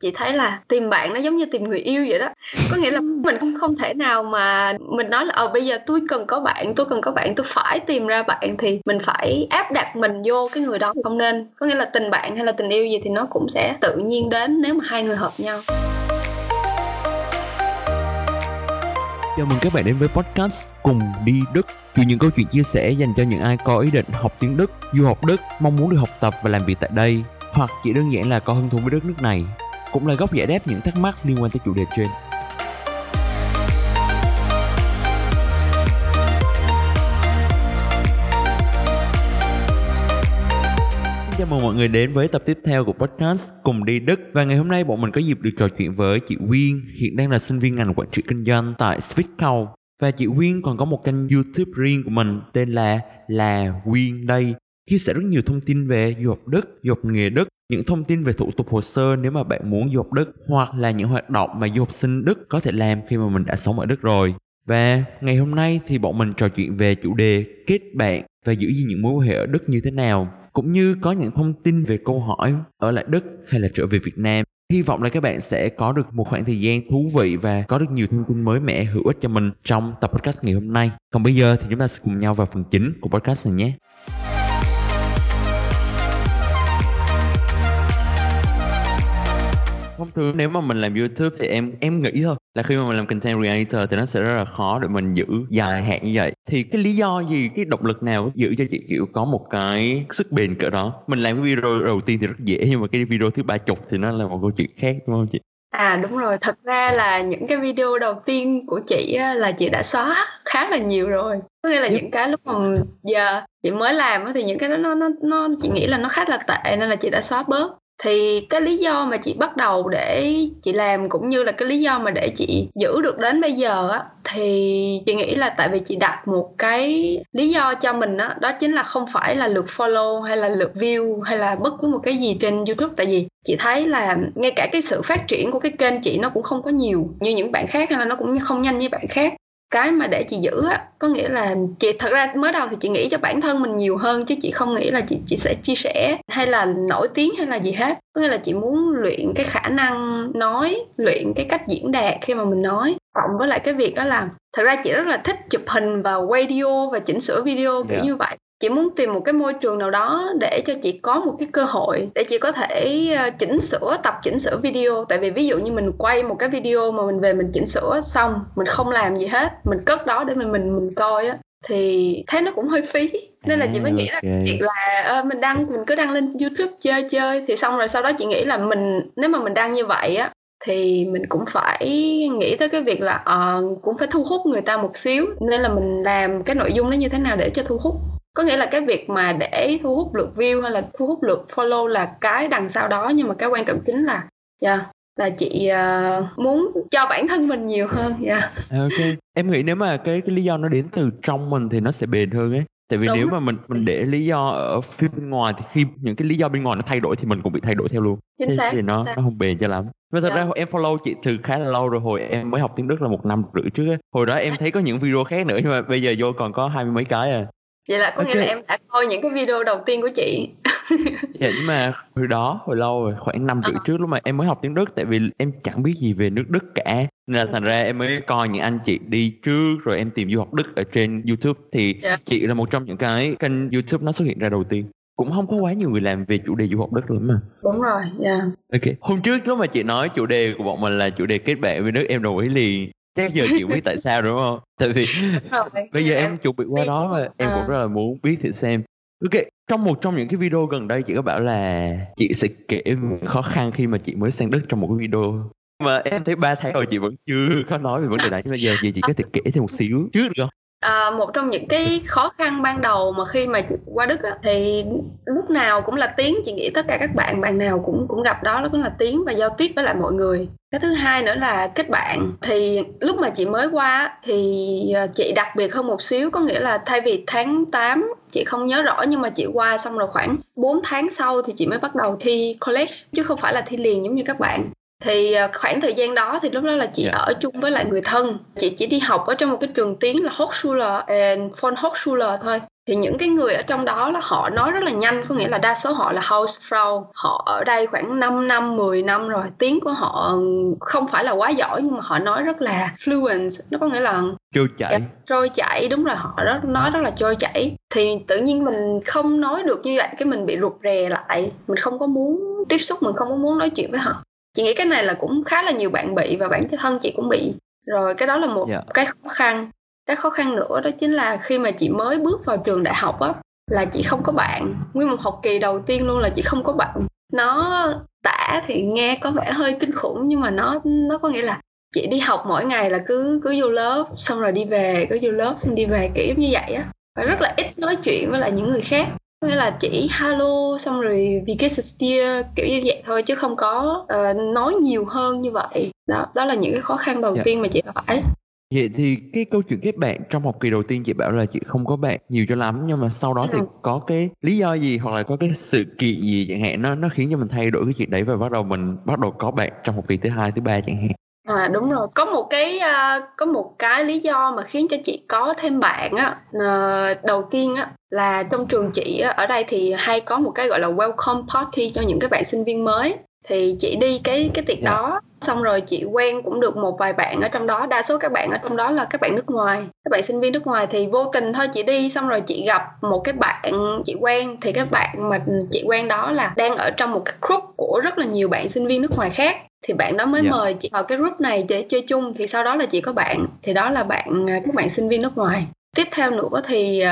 chị thấy là tìm bạn nó giống như tìm người yêu vậy đó. Có nghĩa là mình không không thể nào mà mình nói là ờ bây giờ tôi cần có bạn tôi cần có bạn tôi phải tìm ra bạn. Thì mình phải áp đặt mình vô cái người đó. Không nên có nghĩa là tình bạn hay là tình yêu gì thì nó cũng sẽ tự nhiên đến nếu mà hai người hợp nhau. Chào mừng các bạn đến với podcast Cùng đi Đức. Chuyện những câu chuyện chia sẻ dành cho những ai có ý định học tiếng Đức, du học Đức, mong muốn được học tập và làm việc tại đây Hoặc chỉ đơn giản là có hứng thú với đất nước này cũng là góc giải đáp những thắc mắc liên quan tới chủ đề trên. Chào mừng mọi người đến với tập tiếp theo của podcast Cùng đi Đức. Và ngày hôm nay bọn mình có dịp được trò chuyện với chị Quyên Hiện đang là sinh viên ngành quản trị kinh doanh tại Switchcow Và chị Quyên còn có một kênh youtube riêng của mình tên là Là Quyên đây Chia sẻ rất nhiều thông tin về du học Đức, du học nghề Đức những thông tin về thủ tục hồ sơ nếu mà bạn muốn du học Đức hoặc là những hoạt động mà du học sinh Đức có thể làm khi mà mình đã sống ở Đức rồi. Và ngày hôm nay thì bọn mình trò chuyện về chủ đề kết bạn và giữ gìn những mối quan hệ ở Đức như thế nào, cũng như có những thông tin về câu hỏi ở lại Đức hay là trở về Việt Nam. Hy vọng là các bạn sẽ có được một khoảng thời gian thú vị và có được nhiều thông tin mới mẻ hữu ích cho mình trong tập podcast ngày hôm nay. Còn bây giờ thì chúng ta sẽ cùng nhau vào phần chính của podcast này nhé. Thông thường nếu mà mình làm youtube thì em em nghĩ thôi là khi mà mình làm content creator thì nó sẽ rất là khó để mình giữ dài hạn như vậy. Thì cái lý do gì cái động lực nào giữ cho chị kiểu có một cái sức bền cỡ đó? Mình làm cái video đầu tiên thì rất dễ nhưng mà cái video thứ ba chục thì nó là một câu chuyện khác đúng không chị? À đúng rồi, thật ra là những cái video đầu tiên của chị á, là chị đã xóa khá là nhiều rồi. Có nghĩa là những cái lúc mà giờ chị mới làm á, thì những cái đó nó nó nó chị nghĩ là nó khá là tệ nên là chị đã xóa bớt thì cái lý do mà chị bắt đầu để chị làm cũng như là cái lý do mà để chị giữ được đến bây giờ á thì chị nghĩ là tại vì chị đặt một cái lý do cho mình á đó, đó chính là không phải là lượt follow hay là lượt view hay là bất cứ một cái gì trên youtube. Tại vì chị thấy là ngay cả cái sự phát triển của cái kênh chị nó cũng không có nhiều như những bạn khác hay là nó cũng không nhanh như bạn khác cái mà để chị giữ á có nghĩa là chị thật ra mới đầu thì chị nghĩ cho bản thân mình nhiều hơn chứ chị không nghĩ là chị chị sẽ chia sẻ hay là nổi tiếng hay là gì hết. Có nghĩa là chị muốn luyện cái khả năng nói luyện cái cách diễn đạt khi mà mình nói cộng với lại cái việc đó là thật ra chị rất là thích chụp hình và quay video và chỉnh sửa video kiểu yeah. như vậy chị muốn tìm một cái môi trường nào đó để cho chị có một cái cơ hội để chị có thể ờ, chỉnh sửa tập chỉnh sửa video. Tại vì ví dụ như mình quay một cái video mà mình về mình chỉnh sửa xong mình không làm gì hết mình cất đó để mình mình mình coi á thì thế nó cũng hơi phí. Nên là chị mới nghĩ là việc là uh, mình đăng mình cứ đăng lên youtube chơi chơi thì xong rồi sau đó chị nghĩ là mình nếu mà mình đăng như vậy á thì mình cũng phải nghĩ tới cái việc là uh, cũng phải thu hút người ta một xíu. Nên là mình làm cái nội dung nó như thế nào để cho thu hút có nghĩa là cái việc mà để thu hút lượt view hay là thu hút lượt follow là cái đằng sau đó nhưng mà cái quan trọng chính là yeah, là chị uh, muốn cho bản thân mình nhiều hơn yeah. À, ok em nghĩ nếu mà cái cái lý do nó đến từ trong mình thì nó sẽ bền hơn ấy tại vì Đúng. nếu mà mình mình để lý do ở phía bên ngoài thì khi những cái lý do bên ngoài nó thay đổi thì mình cũng bị thay đổi theo luôn chính xác thì nó xác. nó không bền cho lắm và thật. Dạ. ra em follow chị từ khá là lâu rồi hồi em mới học tiếng Đức là một năm rưỡi trước ấy. hồi đó em thấy có những video khác nữa nhưng mà bây giờ vô còn có hai mươi mấy cái à vậy là có okay. nghĩa là em đã coi những cái video đầu tiên của chị dạ nhưng mà hồi đó hồi lâu rồi khoảng năm rưỡi à. trước lúc mà em mới học tiếng đức tại vì em chẳng biết gì về nước đức cả nên là thành ra em mới coi những anh chị đi trước rồi em tìm du học đức ở trên youtube thì yeah. Dạ. chị là một trong những cái kênh youtube nó xuất hiện ra đầu tiên cũng không có quá nhiều người làm về chủ đề du học đất lắm mà đúng rồi dạ yeah. ok hôm trước lúc mà chị nói chủ đề của bọn mình là chủ đề kết bạn với nước em đồng ý liền chắc giờ chị biết tại sao đúng không? Tại vì bây giờ em chuẩn bị qua đó mà em cũng rất là muốn biết thì xem. Ok trong một trong những cái video gần đây chị có bảo là chị sẽ kể khó khăn khi mà chị mới sang đức trong một cái video. Mà em thấy ba tháng rồi chị vẫn chưa có nói về vấn đề này nhưng bây giờ gì chị có thể kể thêm một xíu trước được không À, một trong những cái khó khăn ban đầu mà khi mà qua Đức á, thì lúc nào cũng là tiếng. Chị nghĩ tất cả các bạn bạn nào cũng cũng gặp đó đó cũng là tiếng và giao tiếp với lại mọi người. Cái thứ hai nữa là kết bạn. Thì lúc mà chị mới qua thì ờ, chị đặc biệt hơn một xíu. Có nghĩa là thay vì tháng 8 chị không nhớ rõ nhưng mà chị qua xong rồi khoảng 4 tháng sau thì chị mới bắt đầu thi college chứ không phải là thi liền giống như các bạn thì à, khoảng thời gian đó thì lúc đó là chị yeah. Dạ. ở chung với lại người thân. Chị chỉ đi học ở trong một cái trường tiếng là Hochschule and von Hochschule thôi. Thì những cái người ở trong đó là họ nói rất là nhanh có nghĩa là đa số họ là Hausfrau. Họ ở đây khoảng 5 năm 10 năm rồi tiếng của họ không phải là quá giỏi nhưng mà họ nói rất là fluent nó có nghĩa là trôi chảy. Yeah, trôi chảy đúng là họ rất nói rất là trôi chảy. Thì tự nhiên mình không nói được như vậy cái mình bị rụt rè lại. Mình không có muốn tiếp xúc mình không có muốn nói chuyện với họ chị nghĩ cái này là cũng khá là nhiều bạn bị và bản thân chị cũng bị. Rồi cái đó là một yeah. cái khó khăn. Cái khó khăn nữa đó chính là khi mà chị mới bước vào trường đại học á là chị không có bạn. Nguyên một học kỳ đầu tiên luôn là chị không có bạn. Nó tả thì nghe có vẻ hơi kinh khủng nhưng mà nó nó có nghĩa là chị đi học mỗi ngày là cứ cứ vô lớp xong rồi đi về cứ vô lớp xong đi về kiểu như vậy á. Và rất là ít nói chuyện với lại những người khác nghĩa là chỉ hello xong rồi vì cái steer kiểu như vậy thôi chứ không có uh, nói nhiều hơn như vậy đó đó là những cái khó khăn đầu yeah. Dạ. tiên mà chị gặp phải Vậy thì cái câu chuyện kết bạn trong học kỳ đầu tiên chị bảo là chị không có bạn nhiều cho lắm nhưng mà sau đó thì có cái lý do gì hoặc là có cái sự kiện gì chẳng hạn nó nó khiến cho mình thay đổi cái chuyện đấy và bắt đầu mình bắt đầu có bạn trong học kỳ thứ hai thứ ba chẳng hạn. À đúng rồi, có một cái uh, có một cái lý do mà khiến cho chị có thêm bạn á uh, đầu tiên á là trong trường chị á, ở đây thì hay có một cái gọi là welcome party cho những cái bạn sinh viên mới thì chị đi cái cái tiệc yeah. Dạ. đó xong rồi chị quen cũng được một vài bạn ở trong đó đa số các bạn ở trong đó là các bạn nước ngoài các bạn sinh viên nước ngoài thì vô tình thôi chị đi xong rồi chị gặp một cái bạn chị quen thì các bạn mà chị quen đó là đang ở trong một cái group của rất là nhiều bạn sinh viên nước ngoài khác thì bạn đó mới yeah. Dạ. mời chị vào cái group này để chơi chung thì sau đó là chị có bạn thì đó là bạn các bạn sinh viên nước ngoài tiếp theo nữa thì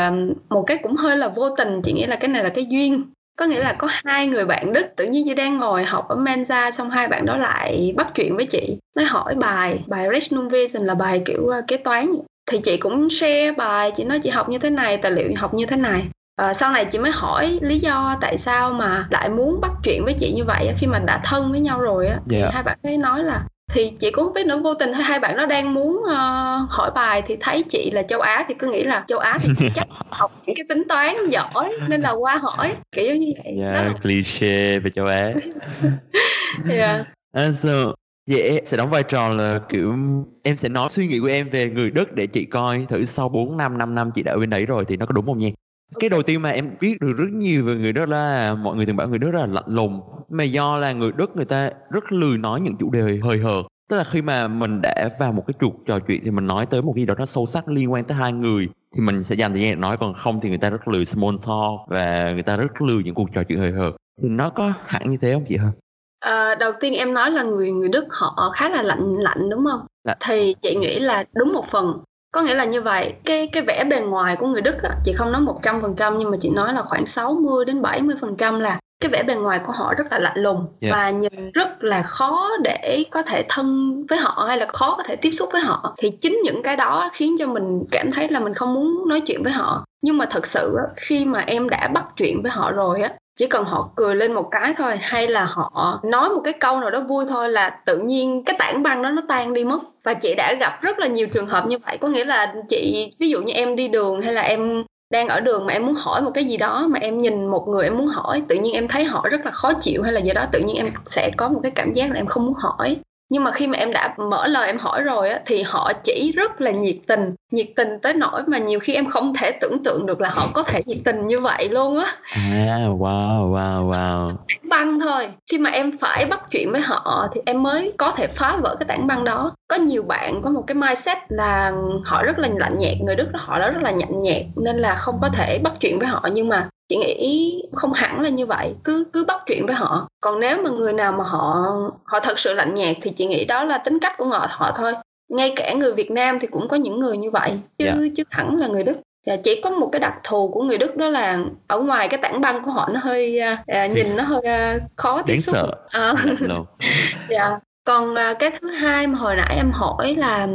một cái cũng hơi là vô tình chị nghĩ là cái này là cái duyên có nghĩa là có hai người bạn đức tự nhiên chị đang ngồi học ở mensa xong hai bạn đó lại bắt chuyện với chị nói hỏi bài bài Rechnung Vision là bài kiểu uh, kế toán thì chị cũng share bài chị nói chị học như thế này tài liệu học như thế này à, sau này chị mới hỏi lý do tại sao mà lại muốn bắt chuyện với chị như vậy khi mà đã thân với nhau rồi á yeah. thì dạ. hai bạn ấy nói là thì chị cũng không biết nữa vô tình hai bạn nó đang muốn uh, hỏi bài thì thấy chị là châu Á thì cứ nghĩ là châu Á thì chị chắc học những cái tính toán giỏi nên là qua hỏi kiểu như vậy yeah, dạ, cliché về châu Á yeah. Dạ. And so Vậy sẽ đóng vai trò là kiểu em sẽ nói suy nghĩ của em về người Đức để chị coi thử sau 4 năm 5 năm chị đã ở bên đấy rồi thì nó có đúng không nha cái đầu tiên mà em biết được rất nhiều về người Đức là mọi người thường bảo người Đức rất là lạnh lùng mà do là người Đức người ta rất lười nói những chủ đề hơi hờ tức là khi mà mình đã vào một cái trục trò chuyện thì mình nói tới một cái gì đó nó sâu sắc liên quan tới hai người thì mình sẽ dành thời gian để nói còn không thì người ta rất lười small talk và người ta rất lười những cuộc trò chuyện hơi hờ thì nó có hẳn như thế không chị hả? À, đầu tiên em nói là người người Đức họ khá là lạnh lạnh đúng không? Lạnh. Thì chị nghĩ là đúng một phần có nghĩa là như vậy. Cái cái vẻ bề ngoài của người Đức á, chị không nói một trăm phần trăm nhưng mà chị nói là khoảng 60 đến 70 phần trăm là cái vẻ bề ngoài của họ rất là lạnh lùng yeah. và nhìn rất là khó để có thể thân với họ hay là khó có thể tiếp xúc với họ. Thì chính những cái đó khiến cho mình cảm thấy là mình không muốn nói chuyện với họ. Nhưng mà thật sự khi mà em đã bắt chuyện với họ rồi á chỉ cần họ cười lên một cái thôi, hay là họ nói một cái câu nào đó vui thôi là tự nhiên cái tảng băng đó nó tan đi mất. Và chị đã gặp rất là nhiều trường hợp như vậy, có nghĩa là chị, ví dụ như em đi đường hay là em đang ở đường mà em muốn hỏi một cái gì đó mà em nhìn một người em muốn hỏi, tự nhiên em thấy họ rất là khó chịu hay là gì đó, tự nhiên em sẽ có một cái cảm giác là em không muốn hỏi nhưng mà khi mà em đã mở lời em hỏi rồi á thì họ chỉ rất là nhiệt tình nhiệt tình tới nỗi mà nhiều khi em không thể tưởng tượng được là họ có thể nhiệt tình như vậy luôn á. À wow wow wow. Băng thôi. Khi mà em phải bắt chuyện với họ thì em mới có thể phá vỡ cái tảng băng đó. Có nhiều bạn có một cái mindset là họ rất là lạnh nhạt người đức họ đó rất là nhạnh nhạt nên là không có thể bắt chuyện với họ. Nhưng mà chị nghĩ không hẳn là như vậy cứ cứ bắt chuyện với họ. Còn nếu mà người nào mà họ họ thật sự lạnh nhạt thì chị nghĩ đó là tính cách của họ họ thôi. Ngay cả người Việt Nam thì cũng có những người như vậy chứ yeah. Dạ. chứ hẳn là người Đức. Và chỉ có một cái đặc thù của người Đức đó là ở ngoài cái tảng băng của họ nó hơi à, nhìn nó hơi à, khó tiếp xúc. sợ. À. dạ còn à, cái thứ hai mà hồi nãy em hỏi là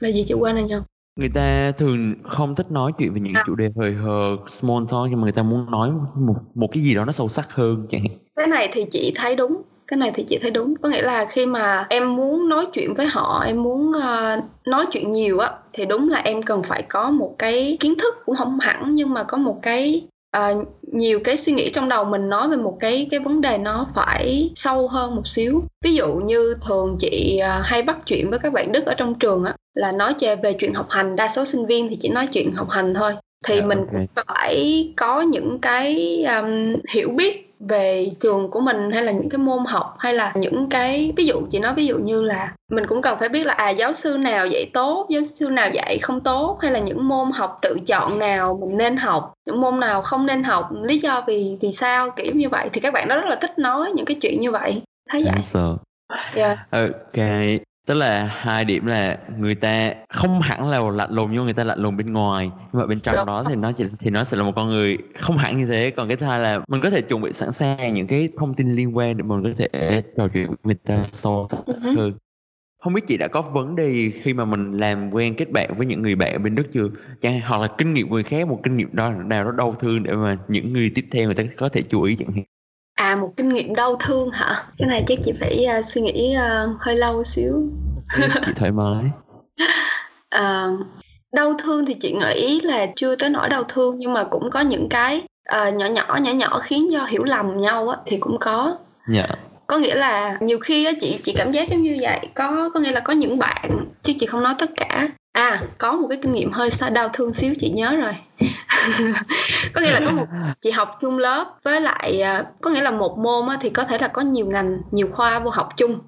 là gì chị quên rồi nhỉ Người ta thường không thích nói chuyện về những À. chủ đề hời hợt, small talk nhưng mà người ta muốn nói một một cái gì đó nó sâu sắc hơn chẳng hạn. Cái này thì chị thấy đúng, cái này thì chị thấy đúng. Có nghĩa là khi mà em muốn nói chuyện với họ, em muốn, ơ, nói chuyện nhiều á, thì đúng là em cần phải có một cái kiến thức cũng không hẳn nhưng mà có một cái uh, nhiều cái suy nghĩ trong đầu mình nói về một cái cái vấn đề nó phải sâu hơn một xíu ví dụ như thường chị uh, hay bắt chuyện với các bạn đức ở trong trường á là nói về chuyện học hành đa số sinh viên thì chỉ nói chuyện học hành thôi thì yeah, dạ, mình okay. cũng phải có những cái um, hiểu biết về trường của mình hay là những cái môn học hay là những cái ví dụ chị nói ví dụ như là mình cũng cần phải biết là à giáo sư nào dạy tốt giáo sư nào dạy không tốt hay là những môn học tự chọn nào mình nên học những môn nào không nên học lý do vì vì sao kiểu như vậy. Thì các bạn đó rất là thích nói những cái chuyện như vậy. Thấy vậy? Yeah. ok tức là hai điểm là người ta không hẳn là lạnh lùng nhưng người ta lạnh lùng bên ngoài nhưng mà bên trong Đúng. đó thì nó chỉ thì nó sẽ là một con người không hẳn như thế còn cái thứ hai là mình có thể chuẩn bị sẵn sàng những cái thông tin liên quan để mình có thể trò chuyện với người ta sâu sắc uh-huh. hơn không biết chị đã có vấn đề khi mà mình làm quen kết bạn với những người bạn ở bên Đức chưa? Chẳng hoặc là kinh nghiệm người khác một kinh nghiệm đó nào đó đau thương để mà những người tiếp theo người ta có thể chú ý chẳng hạn. À một kinh nghiệm đau thương hả? Cái này chắc chị phải uh, suy nghĩ uh, hơi lâu xíu. chị thoải mái. uh, đau thương thì chị nghĩ là chưa tới nỗi đau thương nhưng mà cũng có những cái uh, nhỏ nhỏ nhỏ nhỏ khiến cho hiểu lầm nhau á thì cũng có. Dạ. Yeah có nghĩa là nhiều khi á chị chị cảm giác giống như vậy có có nghĩa là có những bạn chứ chị không nói tất cả à có một cái kinh nghiệm hơi đau thương xíu chị nhớ rồi. Có nghĩa là có một chị học chung lớp với lại à, có nghĩa là một môn á, thì có thể là có nhiều ngành nhiều khoa vô học chung.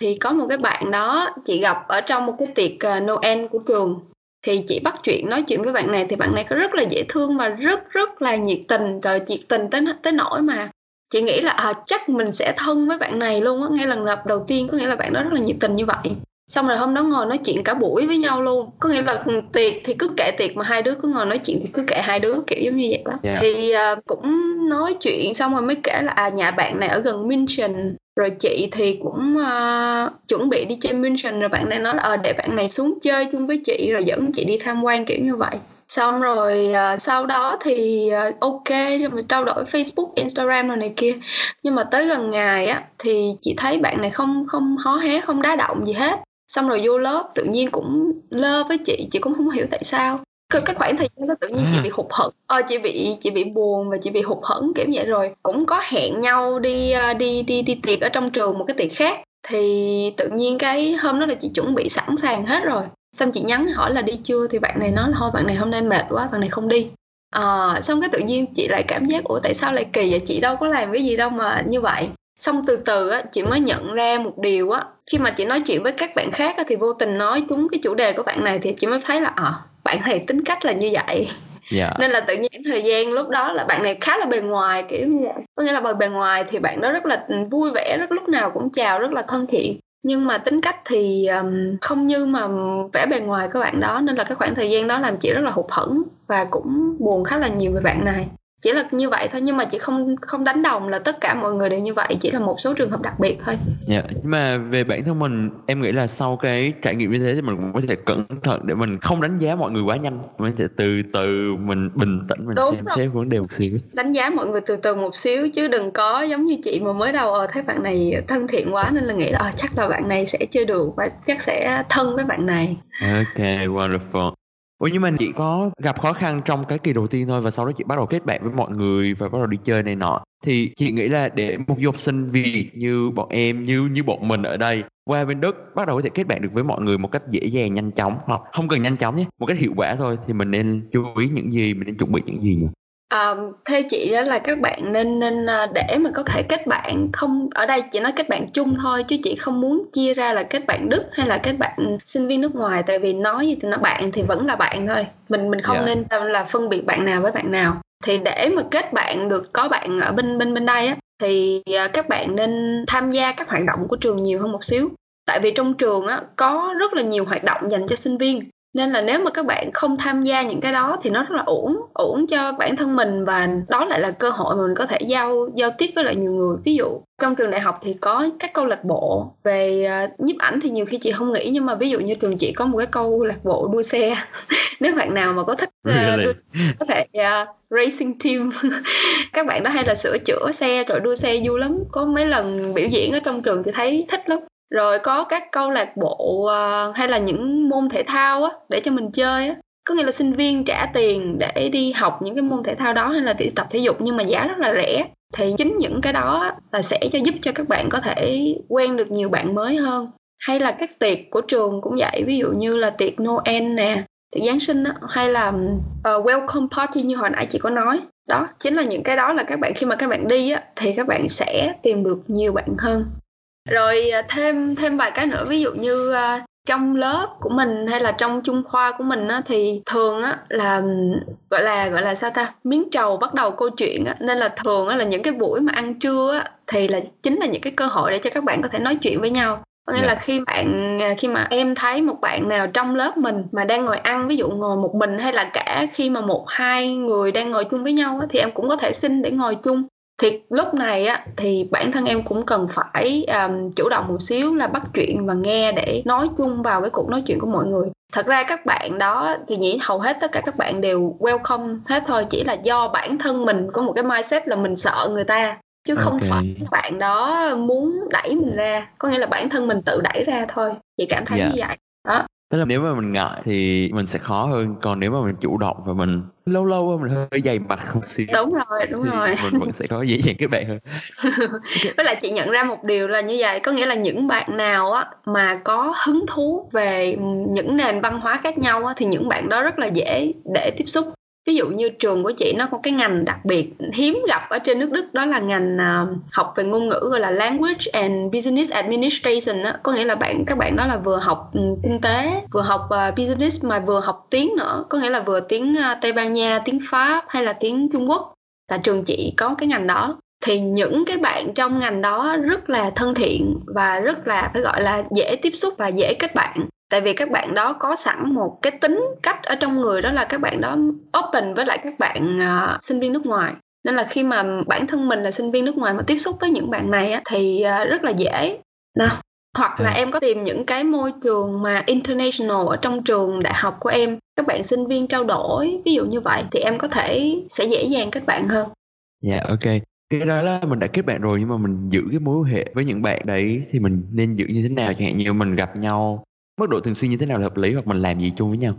Thì có một cái bạn đó chị gặp ở trong một cái tiệc à, Noel của trường. Thì chị bắt chuyện nói chuyện với bạn này thì bạn này có rất là dễ thương và rất rất là nhiệt tình rồi nhiệt tình tới tới nỗi mà chị nghĩ là à, chắc mình sẽ thân với bạn này luôn á. Ngay lần gặp đầu tiên có nghĩa là bạn đó rất là nhiệt tình như vậy xong rồi hôm đó ngồi nói chuyện cả buổi với nhau luôn. Có nghĩa là tiệc thì cứ kể tiệc mà hai đứa cứ ngồi nói chuyện thì cứ kể hai đứa kiểu giống như vậy đó. Yeah. thì uh, cũng nói chuyện xong rồi mới kể là à nhà bạn này ở gần München rồi chị thì cũng uh, chuẩn bị đi chơi München rồi bạn này nói là ờ để bạn này xuống chơi chung với chị rồi dẫn chị đi tham quan kiểu như vậy. Xong rồi uh, sau đó thì uh, ok rồi trao đổi Facebook, Instagram rồi này kia. Nhưng mà tới gần ngày á thì chị thấy bạn này không không hó hé không đá động gì hết xong rồi vô lớp tự nhiên cũng lơ với chị chị cũng không hiểu tại sao. Cái khoảng thời gian đó tự nhiên chị à. bị hụt hẫng. Ờ chị bị chị bị buồn và chị bị hụt hẫng kiểu vậy rồi. Cũng có hẹn nhau đi đi đi đi tiệc ở trong trường một cái tiệc khác. Thì tự nhiên cái hôm đó là chị chuẩn bị sẵn sàng hết rồi. Xong chị nhắn hỏi là đi chưa? Thì bạn này nói là thôi bạn này hôm nay mệt quá bạn này không đi. À, xong cái tự nhiên chị lại cảm giác ủa tại sao lại kỳ vậy? Chị đâu có làm cái gì đâu mà như vậy xong từ từ á chị mới nhận ra một điều á khi mà chị nói chuyện với các bạn khác á, thì vô tình nói trúng cái chủ đề của bạn này thì chị mới thấy là à, bạn này tính cách là như vậy yeah. Dạ. nên là tự nhiên thời gian lúc đó là bạn này khá là bề ngoài kiểu như vậy có nghĩa là bề bề ngoài thì bạn đó rất là vui vẻ rất lúc nào cũng chào rất là thân thiện nhưng mà tính cách thì um, không như mà vẻ bề ngoài của bạn đó nên là cái khoảng thời gian đó làm chị rất là hụt hẫng và cũng buồn khá là nhiều về bạn này chỉ là như vậy thôi nhưng mà chị không không đánh đồng là tất cả mọi người đều như vậy chỉ là một số trường hợp đặc biệt thôi. Dạ yeah, nhưng mà về bản thân mình em nghĩ là sau cái trải nghiệm như thế thì mình cũng có thể cẩn thận để mình không đánh giá mọi người quá nhanh. Mình thể từ từ mình bình tĩnh mình Đúng xem rồi. xét vấn đề một xíu. Đánh giá mọi người từ từ một xíu chứ đừng có giống như chị mà mới đầu ờ, thấy bạn này thân thiện quá nên là nghĩ là ờ, chắc là bạn này sẽ chưa được và chắc sẽ thân với bạn này. Ok wonderful Ủa, nhưng mà chị có gặp khó khăn trong cái kỳ đầu tiên thôi và sau đó chị bắt đầu kết bạn với mọi người và bắt đầu đi chơi này nọ thì chị nghĩ là để một du học sinh Việt như bọn em, như như bọn mình ở đây, qua bên Đức bắt đầu có thể kết bạn được với mọi người một cách dễ dàng, nhanh chóng hoặc không cần nhanh chóng nhé, một cách hiệu quả thôi, thì mình nên chú ý những gì, mình nên chuẩn bị những gì nhỉ? À, theo chị đó là các bạn nên nên à, để mà có thể kết bạn không ở đây chỉ nói kết bạn chung thôi chứ chị không muốn chia ra là kết bạn Đức hay là kết bạn sinh viên nước ngoài tại vì nói gì thì nó bạn thì vẫn là bạn thôi mình mình không yeah. Dạ. nên là phân biệt bạn nào với bạn nào thì để mà kết bạn được có bạn ở bên bên bên đây á thì à, các bạn nên tham gia các hoạt động của trường nhiều hơn một xíu tại vì trong trường á có rất là nhiều hoạt động dành cho sinh viên nên là nếu mà các bạn không tham gia những cái đó thì nó rất là ổn ổn cho bản thân mình và đó lại là cơ hội mà mình có thể giao giao tiếp với lại nhiều người. Ví dụ trong trường đại học thì có các câu lạc bộ về uh, nhiếp ảnh thì nhiều khi chị không nghĩ nhưng mà ví dụ như trường chị có một cái câu lạc bộ đua xe. Nếu bạn nào mà có thích uh, really? đua, có thể uh, racing team. Các bạn đó hay là sửa chữa xe rồi đua xe vui lắm. Có mấy lần biểu diễn ở trong trường thì thấy thích lắm rồi có các câu lạc bộ uh, hay là những môn thể thao á để cho mình chơi á. Có nghĩa là sinh viên trả tiền để đi học những cái môn thể thao đó hay là đi tập thể dục nhưng mà giá rất là rẻ. Thì chính những cái đó là sẽ cho giúp cho các bạn có thể quen được nhiều bạn mới hơn. Hay là các tiệc của trường cũng vậy ví dụ như là tiệc Noel nè tiệc giáng sinh đó, hay là uh, welcome party như hồi nãy chị có nói. Đó chính là những cái đó là các bạn khi mà các bạn đi á thì các bạn sẽ tìm được nhiều bạn hơn rồi à, thêm thêm vài cái nữa ví dụ như uh, trong lớp của mình hay là trong trung khoa của mình á, thì thường á là gọi là gọi là sao ta miếng trầu bắt đầu câu chuyện á. Nên là thường á là những cái buổi mà ăn trưa á thì là chính là những cái cơ hội để cho các bạn có thể nói chuyện với nhau. Có nghĩa yeah. là khi bạn à, khi mà em thấy một bạn nào trong lớp mình mà đang ngồi ăn ví dụ ngồi một mình hay là cả khi mà một hai người đang ngồi chung với nhau á, thì em cũng có thể xin để ngồi chung thì lúc này á thì bản thân em cũng cần phải um, chủ động một xíu là bắt chuyện và nghe để nói chung vào cái cuộc nói chuyện của mọi người thật ra các bạn đó thì nghĩ hầu hết tất cả các bạn đều welcome hết thôi chỉ là do bản thân mình có một cái mindset là mình sợ người ta chứ không okay. phải các bạn đó muốn đẩy mình ra có nghĩa là bản thân mình tự đẩy ra thôi chị cảm thấy yeah. như vậy đó tức là nếu mà mình ngại thì mình sẽ khó hơn còn nếu mà mình chủ động và mình lâu lâu mình hơi dày mặt một xíu đúng rồi đúng rồi. mình vẫn sẽ có dễ dàng kết bạn hơn. Với lại chị nhận ra một điều là như vậy có nghĩa là những bạn nào á mà có hứng thú về những nền văn hóa khác nhau á thì những bạn đó rất là dễ để tiếp xúc ví dụ như trường của chị nó có cái ngành đặc biệt hiếm gặp ở trên nước Đức đó là ngành uh, học về ngôn ngữ gọi là language and business administration á. Có nghĩa là bạn các bạn đó là vừa học um, kinh tế vừa học uh, business mà vừa học tiếng nữa. Có nghĩa là vừa tiếng uh, Tây Ban Nha tiếng Pháp hay là tiếng Trung Quốc. Là trường chị có cái ngành đó. Thì những cái bạn trong ngành đó rất là thân thiện và rất là phải gọi là dễ tiếp xúc và dễ kết bạn tại vì các bạn đó có sẵn một cái tính cách ở trong người đó là các bạn đó open với lại các bạn uh, sinh viên nước ngoài. Nên là khi mà bản thân mình là sinh viên nước ngoài mà tiếp xúc với những bạn này á, thì uh, rất là dễ. Đó hoặc là em có tìm những cái môi trường mà international ở trong trường đại học của em các bạn sinh viên trao đổi ví dụ như vậy thì em có thể sẽ dễ dàng kết bạn hơn. Dạ yeah, ok. Cái đó là mình đã kết bạn rồi nhưng mà mình giữ cái mối quan hệ với những bạn đấy thì mình nên giữ như thế nào chẳng hạn? Như mình gặp nhau mức độ thường xuyên như thế nào là hợp lý hoặc mình làm gì chung với nhau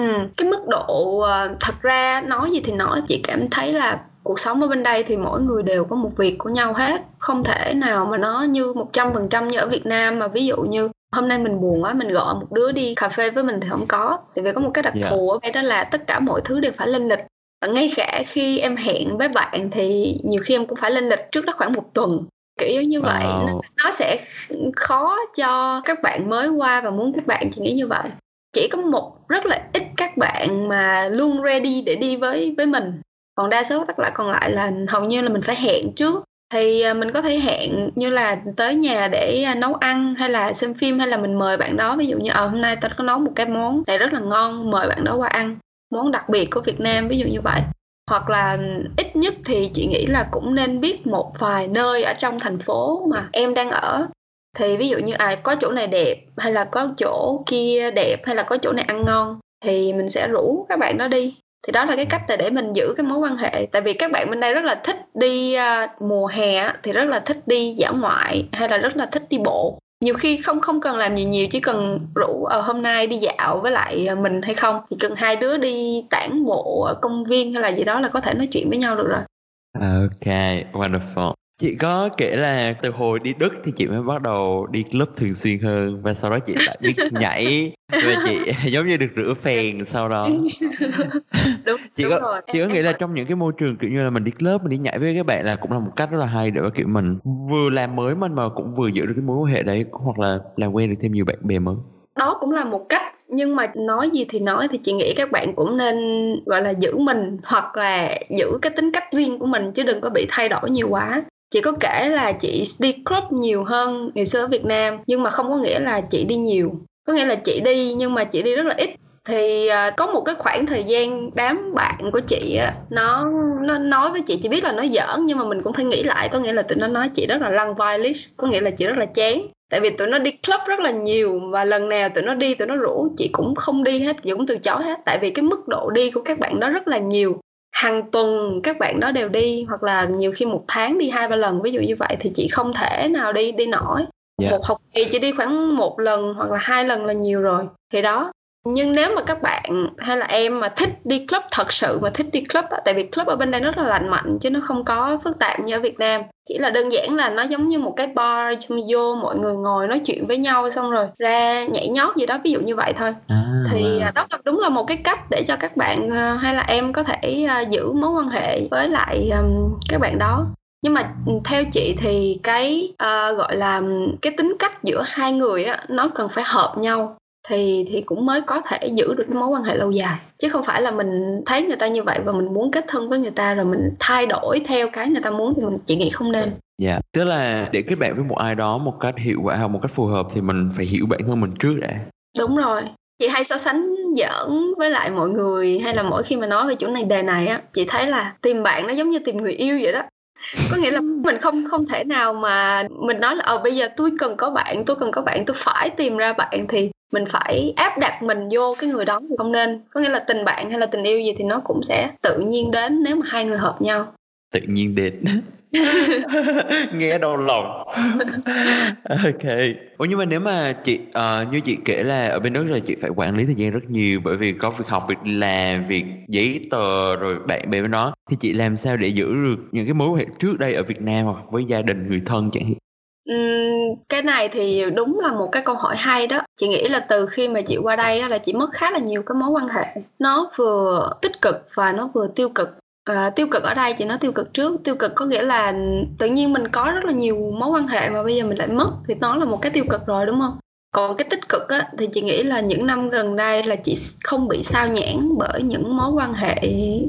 ừ, cái mức độ ờ, thật ra nói gì thì nói chị cảm thấy là cuộc sống ở bên đây thì mỗi người đều có một việc của nhau hết không thể nào mà nó như một trăm phần trăm như ở Việt Nam mà ví dụ như hôm nay mình buồn quá mình gọi một đứa đi cà phê với mình thì không có tại vì có một cái đặc yeah. Dạ. thù ở đây đó là tất cả mọi thứ đều phải lên lịch và ngay cả khi em hẹn với bạn thì nhiều khi em cũng phải lên lịch trước đó khoảng một tuần kiểu như vậy. Wow. nó sẽ khó cho các bạn mới qua và muốn các bạn chị nghĩ như vậy. Chỉ có một rất là ít các bạn mà luôn ready để đi với với mình. Còn đa số tất cả còn lại là hầu như là mình phải hẹn trước. Thì à, mình có thể hẹn như là tới nhà để à, nấu ăn hay là xem phim hay là mình mời bạn đó. Ví dụ như ở ờ, hôm nay tao có nấu một cái món này rất là ngon mời bạn đó qua ăn. Món đặc biệt của Việt Nam ví dụ như vậy hoặc là ít nhất thì chị nghĩ là cũng nên biết một vài nơi ở trong thành phố mà em đang ở. Thì ví dụ như à có chỗ này đẹp hay là có chỗ kia đẹp hay là có chỗ này ăn ngon thì mình sẽ rủ các bạn đó đi. Thì đó là cái cách để mình giữ cái mối quan hệ. Tại vì các bạn bên đây rất là thích đi uh, mùa hè thì rất là thích đi dã ngoại hay là rất là thích đi bộ nhiều khi không không cần làm gì nhiều, chỉ cần rủ ở hôm nay đi dạo với lại ờ, mình hay không. Thì cần hai đứa đi tản bộ ở công viên hay là gì đó là có thể nói chuyện với nhau được rồi. Ok, wonderful chị có kể là từ hồi đi đức thì chị mới bắt đầu đi club thường xuyên hơn và sau đó chị đã biết nhảy. Và chị giống như được rửa phèn sau đó. Đúng, chị đúng có rồi. chị có nghĩ là trong những cái môi trường kiểu như là mình đi club mình đi nhảy với các bạn là cũng là một cách rất là hay để mà kiểu mình vừa làm mới mình mà cũng vừa giữ được cái mối quan hệ đấy hoặc là làm quen được thêm nhiều bạn bè mới. Đó cũng là một cách nhưng mà nói gì thì nói thì chị nghĩ các bạn cũng nên gọi là giữ mình hoặc là giữ cái tính cách riêng của mình chứ đừng có bị thay đổi nhiều quá chị có kể là chị đi club nhiều hơn ngày xưa ở Việt Nam, nhưng mà không có nghĩa là chị đi nhiều. Có nghĩa là chị đi nhưng mà chị đi rất là ít. Thì à, có một cái khoảng thời gian đám bạn của chị á, nó nó nói với chị chị biết là nó giỡn nhưng mà mình cũng phải nghĩ lại, có nghĩa là tụi nó nói chị rất là lăng vai có nghĩa là chị rất là chán. Tại vì tụi nó đi club rất là nhiều và lần nào tụi nó đi tụi nó rủ, chị cũng không đi hết chị cũng từ chối hết. Tại vì cái mức độ đi của các bạn đó rất là nhiều hàng tuần các bạn đó đều đi hoặc là nhiều khi một tháng đi hai ba lần ví dụ như vậy thì chị không thể nào đi đi nổi yeah. Dạ. một học kỳ chỉ đi khoảng một lần hoặc là hai lần là nhiều rồi thì đó nhưng nếu mà các bạn hay là em mà thích đi club thật sự mà thích đi club á, tại vì club ở bên đây rất là lành mạnh chứ nó không có phức tạp như ở Việt Nam. Chỉ là đơn giản là nó giống như một cái bar trong vô mọi người ngồi nói chuyện với nhau xong rồi ra nhảy nhót gì đó ví dụ như vậy thôi. À, thì à, đó là đúng là một cái cách để cho các bạn à, hay là em có thể à, giữ mối quan hệ với lại um, các bạn đó. Nhưng mà ừ, theo chị thì cái uh, gọi là cái tính cách giữa hai người á nó cần phải hợp nhau thì thì cũng mới có thể giữ được cái mối quan hệ lâu dài. Chứ không phải là mình thấy người ta như vậy và mình muốn kết thân với người ta rồi mình thay đổi theo cái người ta muốn thì mình chị nghĩ không nên. Dạ yeah. tức là để kết bạn với một ai đó một cách hiệu quả hoặc một cách phù hợp thì mình phải hiểu bản thân mình trước đã. Đúng rồi. Chị hay so sánh giỡn với lại mọi người hay là mỗi khi mà nói về chủ này đề này á chị thấy là tìm bạn nó giống như tìm người yêu vậy đó có nghĩa là mình không không thể nào mà mình nói là ờ bây giờ tôi cần có bạn, tôi cần có bạn, tôi phải tìm ra bạn thì mình phải áp đặt mình vô cái người đó thì không nên. Có nghĩa là tình bạn hay là tình yêu gì thì nó cũng sẽ tự nhiên đến nếu mà hai người hợp nhau. Tự nhiên đến. nghe đau lòng. Ok. Ủa nhưng mà nếu mà chị uh, như chị kể là ở bên nước là chị phải quản lý thời gian rất nhiều bởi vì có việc học việc làm việc giấy tờ rồi bạn bè với nó thì chị làm sao để giữ được những cái mối quan hệ trước đây ở Việt Nam hoặc với gia đình người thân chẳng hạn? Uhm, cái này thì đúng là một cái câu hỏi hay đó. Chị nghĩ là từ khi mà chị qua đây á, là chị mất khá là nhiều cái mối quan hệ. Nó vừa tích cực và nó vừa tiêu cực à, tiêu cực ở đây chị nói tiêu cực trước. Tiêu cực có nghĩa là tự nhiên mình có rất là nhiều mối quan hệ mà bây giờ mình lại mất thì nó là một cái tiêu cực rồi đúng không? Còn cái tích cực á, thì chị nghĩ là những năm gần đây là chị không bị sao nhãn bởi những mối quan hệ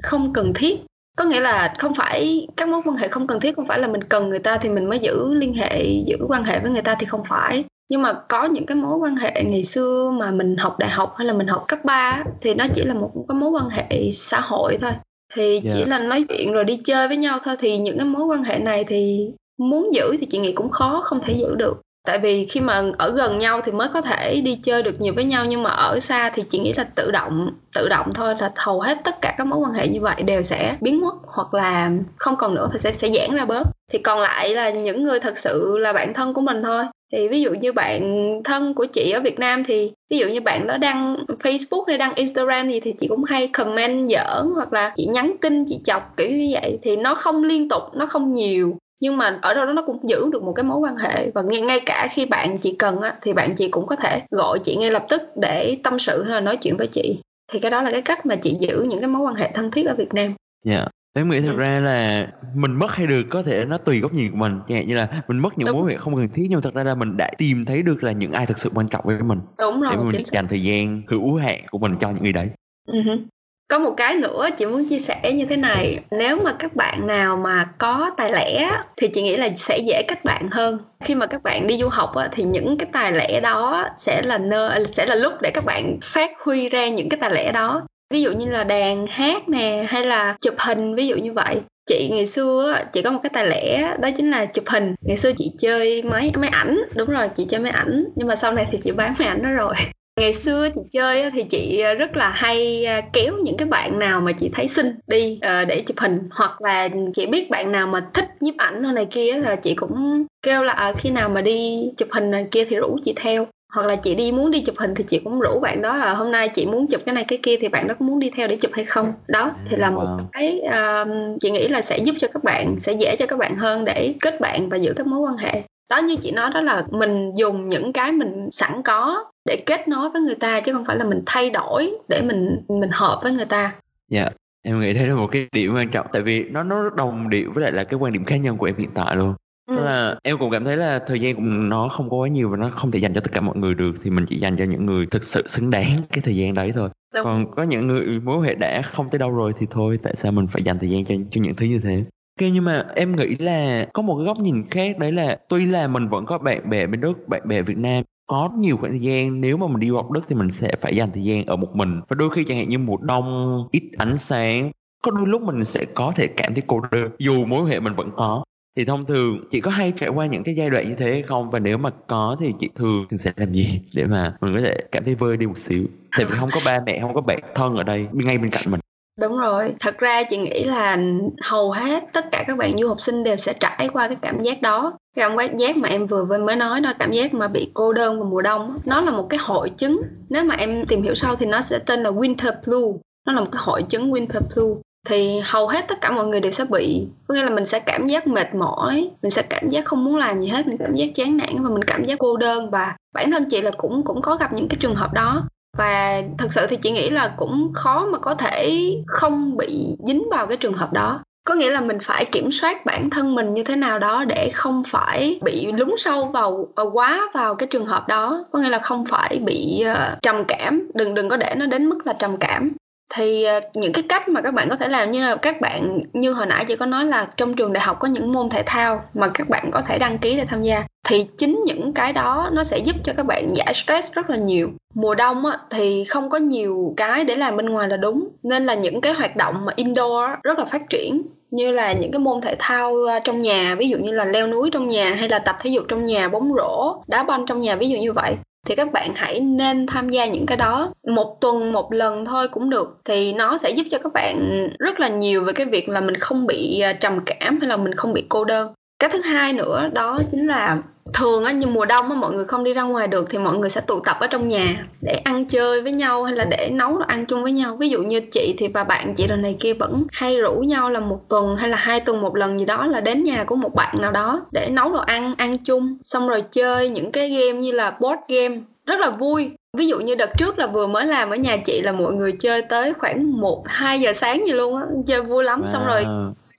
không cần thiết. Có nghĩa là không phải các mối quan hệ không cần thiết không phải là mình cần người ta thì mình mới giữ liên hệ giữ quan hệ với người ta thì không phải. Nhưng mà có những cái mối quan hệ ngày xưa mà mình học đại học hay là mình học cấp 3 thì nó chỉ là một cái mối quan hệ xã hội thôi thì yeah. chỉ dạ. là nói chuyện rồi đi chơi với nhau thôi thì những cái mối quan hệ này thì muốn giữ thì chị nghĩ cũng khó không thể giữ được tại vì khi mà ở gần nhau thì mới có thể đi chơi được nhiều với nhau nhưng mà ở xa thì chị nghĩ là tự động tự động thôi là hầu hết tất cả các mối quan hệ như vậy đều sẽ biến mất hoặc là không còn nữa thì sẽ sẽ giãn ra bớt thì còn lại là những người thật sự là bạn thân của mình thôi thì ví dụ như bạn thân của chị ở Việt Nam thì ví dụ như bạn đó đăng Facebook hay đăng Instagram gì thì chị cũng hay comment giỡn hoặc là chị nhắn tin, chị chọc kiểu như vậy thì nó không liên tục, nó không nhiều nhưng mà ở đâu đó nó cũng giữ được một cái mối quan hệ và ngay ngay cả khi bạn chị cần á, thì bạn chị cũng có thể gọi chị ngay lập tức để tâm sự hay là nói chuyện với chị thì cái đó là cái cách mà chị giữ những cái mối quan hệ thân thiết ở Việt Nam. Dạ. Yeah. Em nghĩ thật ừ. ra là mình mất hay được có thể nó tùy góc nhìn của mình. Chẳng hạn như là mình mất những Đúng. mối quan hệ không cần thiết nhưng mà thật ra là mình đã tìm thấy được là những ai thực sự quan trọng với mình. Đúng rồi, để mình dành thời gian hữu hạn của mình cho những người đấy. Uh-huh có một cái nữa chị muốn chia sẻ như thế này. Nếu mà các bạn nào mà có tài lẻ thì chị nghĩ là sẽ dễ kết bạn hơn. Khi mà các bạn đi du học á, thì những cái tài lẻ đó sẽ là nơi sẽ là lúc để các bạn phát huy ra những cái tài lẻ đó ví dụ như là đàn hát nè, hay là chụp hình, ví dụ như vậy. Chị ngày xưa chị có một cái tài lẻ, đó chính là chụp hình. Ngày xưa chị chơi máy máy ảnh. Đúng rồi, chị chơi máy ảnh. Nhưng mà sau này thì chị bán máy ảnh đó rồi. Ngày xưa chị chơi thì chị rất là hay à, kéo những cái bạn nào mà chị thấy xinh đi à, để chụp hình. Hoặc là chị biết bạn nào mà thích nhiếp ảnh này kia là chị cũng kêu là à, khi nào mà đi chụp hình này kia thì rủ chị theo hoặc là chị đi muốn đi chụp hình thì chị cũng rủ bạn đó là hôm nay chị muốn chụp cái này cái kia thì bạn đó có muốn đi theo để chụp hay không? Đó thì là một cái uh, chị nghĩ là sẽ giúp cho các bạn sẽ dễ cho các bạn hơn để kết bạn và giữ các mối quan hệ. Đó như chị nói đó là mình dùng những cái mình sẵn có để kết nối với người ta chứ không phải là mình thay đổi để mình mình hợp với người ta. Dạ yeah. em nghĩ đây là một cái điểm quan trọng tại vì nó nó đồng điệu với lại là cái quan điểm cá nhân của em hiện tại luôn Ừ. là em cũng cảm thấy là thời gian của nó không có quá nhiều và nó không thể dành cho tất cả mọi người được thì mình chỉ dành cho những người thực sự xứng đáng cái thời gian đấy thôi Đúng. còn có những người mối hệ đã không tới đâu rồi thì thôi tại sao mình phải dành thời gian cho cho những thứ như thế Ok nhưng mà em nghĩ là có một cái góc nhìn khác đấy là tuy là mình vẫn có bạn bè bên Đức, bạn bè Việt Nam có nhiều khoảng thời gian nếu mà mình đi học Đức thì mình sẽ phải dành thời gian ở một mình và đôi khi chẳng hạn như mùa đông ít ánh sáng có đôi lúc mình sẽ có thể cảm thấy cô đơn dù mối hệ mình vẫn có thì thông thường chị có hay trải qua những cái giai đoạn như thế không và nếu mà có thì chị thường thường sẽ làm gì để mà mình có thể cảm thấy vơi đi một xíu tại vì không có ba mẹ không có bạn thân ở đây ngay bên cạnh mình Đúng rồi, thật ra chị nghĩ là hầu hết tất cả các bạn du học sinh đều sẽ trải qua cái cảm giác đó. Cái cảm giác mà em vừa mới nói đó, cảm giác mà bị cô đơn vào mùa đông, nó là một cái hội chứng. Nếu mà em tìm hiểu sâu thì nó sẽ tên là winter blue. Nó là một cái hội chứng winter blue thì hầu hết tất cả mọi người đều sẽ bị. Có nghĩa là mình sẽ cảm giác mệt mỏi mình sẽ cảm giác không muốn làm gì hết mình cảm giác chán nản và mình cảm giác cô đơn. Và bản thân chị là cũng cũng có gặp những cái trường hợp đó. Và thật sự thì chị nghĩ là cũng khó mà có thể không bị dính vào cái trường hợp đó. Có nghĩa là mình phải kiểm soát bản thân mình như thế nào đó để không phải bị lún sâu vào, vào quá vào cái trường hợp đó. Có nghĩa là không phải bị uh, trầm cảm. Đừng đừng có để nó đến mức là trầm cảm thì ờ, những cái cách mà các bạn có thể làm như là các bạn như hồi nãy chị có nói là trong trường đại học có những môn thể thao mà các bạn có thể đăng ký để tham gia thì chính những cái đó nó sẽ giúp cho các bạn giải stress rất là nhiều. Mùa đông á, thì không có nhiều cái để làm bên ngoài là đúng nên là những cái hoạt động mà indoor rất là phát triển như là những cái môn thể thao ờ, trong nhà ví dụ như là leo núi trong nhà hay là tập thể dục trong nhà bóng rổ đá banh trong nhà ví dụ như vậy thì các bạn hãy nên tham gia những cái đó. Một tuần, một lần thôi cũng được. Thì nó sẽ giúp cho các bạn rất là nhiều về cái việc là mình không bị à, trầm cảm hay là mình không bị cô đơn. Cái thứ hai nữa đó chính là thường á như mùa đông á mọi người không đi ra ngoài được thì mọi người sẽ tụ tập ở trong nhà để ăn chơi với nhau hay là để nấu đồ ăn chung với nhau. Ví dụ như chị thì và bạn chị rồi này kia vẫn hay rủ nhau là một tuần hay là hai tuần một lần gì đó là đến nhà của một bạn nào đó để nấu đồ ăn ăn chung. Xong rồi chơi những cái game như là board game rất là vui. Ví dụ như đợt trước là vừa mới làm ở nhà chị là mọi người chơi tới khoảng một hai giờ sáng gì luôn á chơi vui lắm. Wow. xong rồi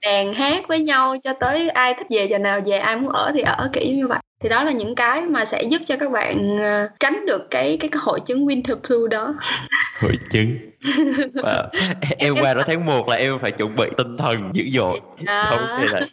đàn hát với nhau cho tới ai thích về giờ nào về ai muốn ở thì ở kiểu như vậy thì đó là những cái mà sẽ giúp cho các bạn ờ, tránh được cái cái, cái hội chứng winter blue đó. Hội chứng. Wow. em qua đó tháng 1 là em phải chuẩn bị tinh thần dữ dội. À. không là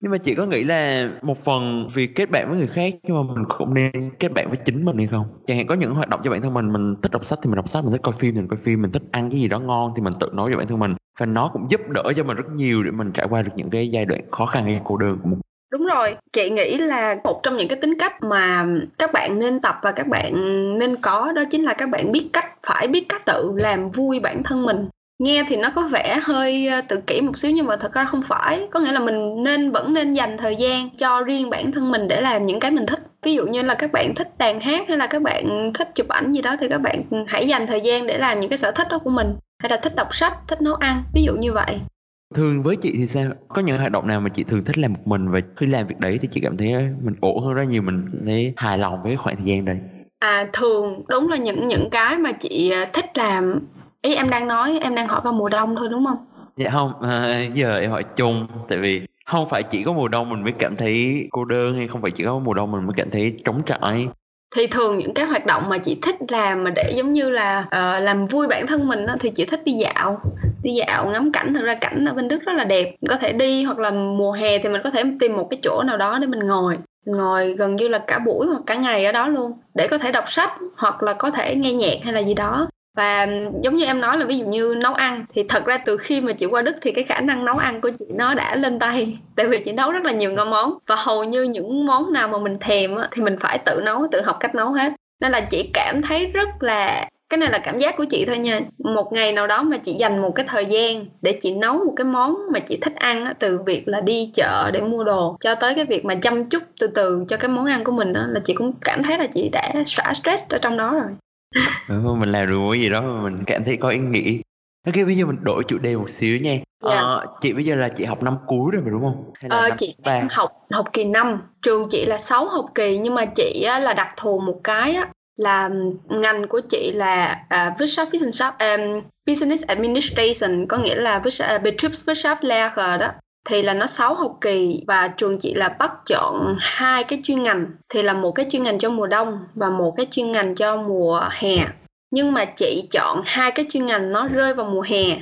nhưng mà chị có nghĩ là một phần vì kết bạn với người khác nhưng mà mình cũng nên kết bạn với chính mình hay không? Chẳng hạn có những hoạt động cho bản thân mình mình thích đọc sách thì mình đọc sách mình thích coi phim thì mình coi phim mình thích ăn cái gì đó ngon thì mình tự nói cho bản thân mình. Và nó cũng giúp đỡ cho mình rất nhiều để mình trải qua được những cái giai đoạn khó khăn hay cô đơn của mình Đúng rồi, chị nghĩ là một trong những cái tính cách mà các bạn nên tập và các bạn nên có đó chính là các bạn biết cách phải biết cách tự làm vui bản thân mình. Nghe thì nó có vẻ hơi ờ, tự kỷ một xíu nhưng mà thật ra không phải. Có nghĩa là mình nên vẫn nên dành thời gian cho riêng bản thân mình để làm những cái mình thích. Ví dụ như là các bạn thích đàn hát hay là các bạn thích chụp ảnh gì đó thì các bạn hãy dành thời gian để làm những cái sở thích đó của mình. Hay là thích đọc sách thích nấu ăn ví dụ như vậy thường với chị thì sao? Có những hoạt động nào mà chị thường thích làm một mình và khi làm việc đấy thì chị cảm thấy mình ổn hơn rất nhiều mình thấy hài lòng với khoảng thời gian đấy? À thường đúng là những những cái mà chị ờ, thích làm. Ý em đang nói em đang hỏi vào mùa đông thôi đúng không? Dạ không à, giờ em hỏi chung tại vì không phải chỉ có mùa đông mình mới cảm thấy cô đơn hay không phải chỉ có mùa đông mình mới cảm thấy trống trải thì thường những cái hoạt động mà chị thích làm mà để giống như là uh, làm vui bản thân mình đó, thì chị thích đi dạo. Đi dạo ngắm cảnh thật ra cảnh ở bên đức rất là đẹp. Mình có thể đi hoặc là mùa hè thì mình có thể tìm một cái chỗ nào đó để mình ngồi. Ngồi gần như là cả buổi hoặc cả ngày ở đó luôn để có thể đọc sách hoặc là có thể nghe nhạc hay là gì đó và giống như em nói là ví dụ như nấu ăn thì thật ra từ khi mà chị qua Đức thì cái khả năng nấu ăn của chị nó đã lên tay. Tại vì chị nấu rất là nhiều ngon món. Và hầu như những món nào mà mình thèm á, thì mình phải tự nấu tự học cách nấu hết. Nên là chị cảm thấy rất là cái này là cảm giác của chị thôi nha. Một ngày nào đó mà chị dành một cái thời gian để chị nấu một cái món mà chị thích ăn á, từ việc là đi chợ để mua đồ cho tới cái việc mà chăm chút từ từ cho cái món ăn của mình á, là chị cũng cảm thấy là chị đã xả stress ở trong đó rồi mình làm được cái gì đó mà mình cảm thấy có ý nghĩa Ok bây giờ mình đổi chủ đề một xíu nha yeah. Dạ. ờ, Chị bây giờ là chị học năm cuối rồi mà đúng không? Hay là ờ, chị đang học học kỳ 5 Trường chị là 6 học kỳ Nhưng mà chị á, là đặc thù một cái á, là ngành của chị là uh, Wirtschaftswissenschaft um, Business Administration có nghĩa là uh, Betriebswirtschaftslehre đó thì là nó 6 học kỳ và trường chị là bắt chọn hai cái chuyên ngành thì là một cái chuyên ngành cho mùa đông và một cái chuyên ngành cho mùa hè nhưng mà chị chọn hai cái chuyên ngành nó rơi vào mùa hè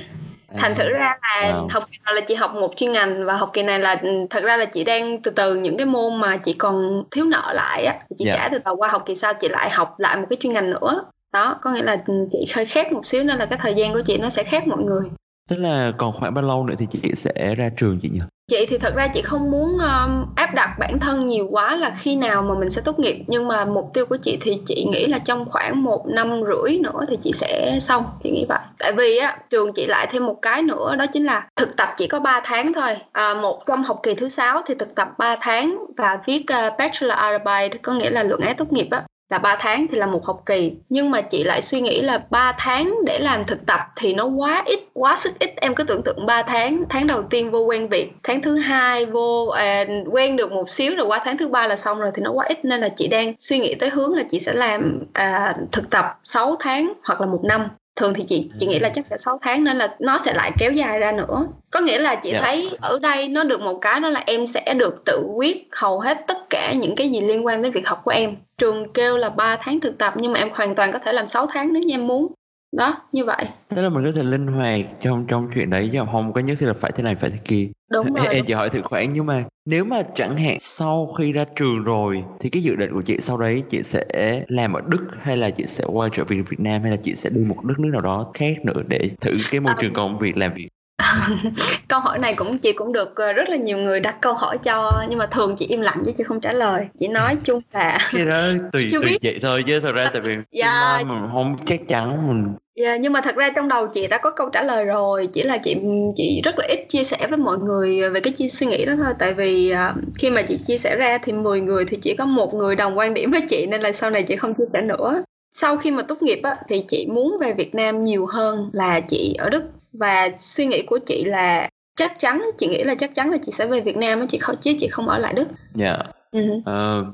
thành thử ra là wow. học kỳ này là chị học một chuyên ngành và học kỳ này là ừ, thật ra là chị đang từ từ những cái môn mà chị còn thiếu nợ lại á chị yeah. Dạ. trả từ từ qua học kỳ sau chị lại học lại một cái chuyên ngành nữa đó có nghĩa là ừ, chị hơi khác một xíu nên là cái thời gian của chị nó sẽ khác mọi người Tức là còn khoảng bao lâu nữa thì chị sẽ ra trường chị nhỉ? chị thì thật ra chị không muốn um, áp đặt bản thân nhiều quá là khi nào mà mình sẽ tốt nghiệp. Nhưng mà mục tiêu của chị thì chị nghĩ là trong khoảng một năm rưỡi nữa thì chị sẽ xong. Chị nghĩ vậy. Tại vì á trường chị lại thêm một cái nữa đó chính là thực tập chỉ có 3 tháng thôi. À, một trong học kỳ thứ sáu thì thực tập 3 tháng và viết uh, bachelor arbeit có nghĩa là luận án tốt nghiệp á là 3 tháng thì là một học kỳ. Nhưng mà chị lại suy nghĩ là 3 tháng để làm thực tập thì nó quá ít quá sức ít. Em cứ tưởng tượng 3 tháng tháng đầu tiên vô quen việc tháng thứ hai vô à, quen được một xíu rồi qua tháng thứ ba là xong rồi thì nó quá ít. Nên là chị đang suy nghĩ tới hướng là chị sẽ làm à, thực tập 6 tháng hoặc là một năm thường thì chị chị nghĩ là chắc sẽ 6 tháng nên là nó sẽ lại kéo dài ra nữa có nghĩa là chị yeah. Dạ. thấy ở đây nó được một cái đó là em sẽ được tự quyết hầu hết tất cả những cái gì liên quan đến việc học của em trường kêu là 3 tháng thực tập nhưng mà em hoàn toàn có thể làm 6 tháng nếu như em muốn đó như vậy. Thế là mình có thể linh hoạt trong trong chuyện đấy chứ không có nhất thiết là phải thế này phải thế kia. Đúng rồi em chỉ hỏi thử khoản nhưng mà nếu mà chẳng hạn sau khi ra trường rồi thì cái dự định của chị sau đấy chị sẽ làm ở đức hay là chị sẽ quay trở về việt nam hay là chị sẽ đi một đất nước nào đó khác nữa để thử cái môi trường công việc làm việc câu hỏi này cũng chị cũng được ờ, rất là nhiều người đặt câu hỏi cho nhưng mà thường chị im lặng chứ chị không trả lời chị nói chung là cái đó tùy tùy biết. vậy thôi chứ thật ra tại vì dạ. mình không chắc chắn mình Dạ, yeah, nhưng mà thật ra trong đầu chị đã có câu trả lời rồi chỉ là chị chị rất là ít chia sẻ với mọi người về cái chia suy nghĩ đó thôi tại vì uh, khi mà chị chia sẻ ra thì 10 người thì chỉ có một người đồng quan điểm với chị nên là sau này chị không chia sẻ nữa sau khi mà tốt nghiệp á, thì chị muốn về Việt Nam nhiều hơn là chị ở Đức và suy nghĩ của chị là chắc chắn chị nghĩ là chắc chắn là chị sẽ về Việt Nam chị không chứ chị không ở lại Đức. Dạ. Yeah. Uh,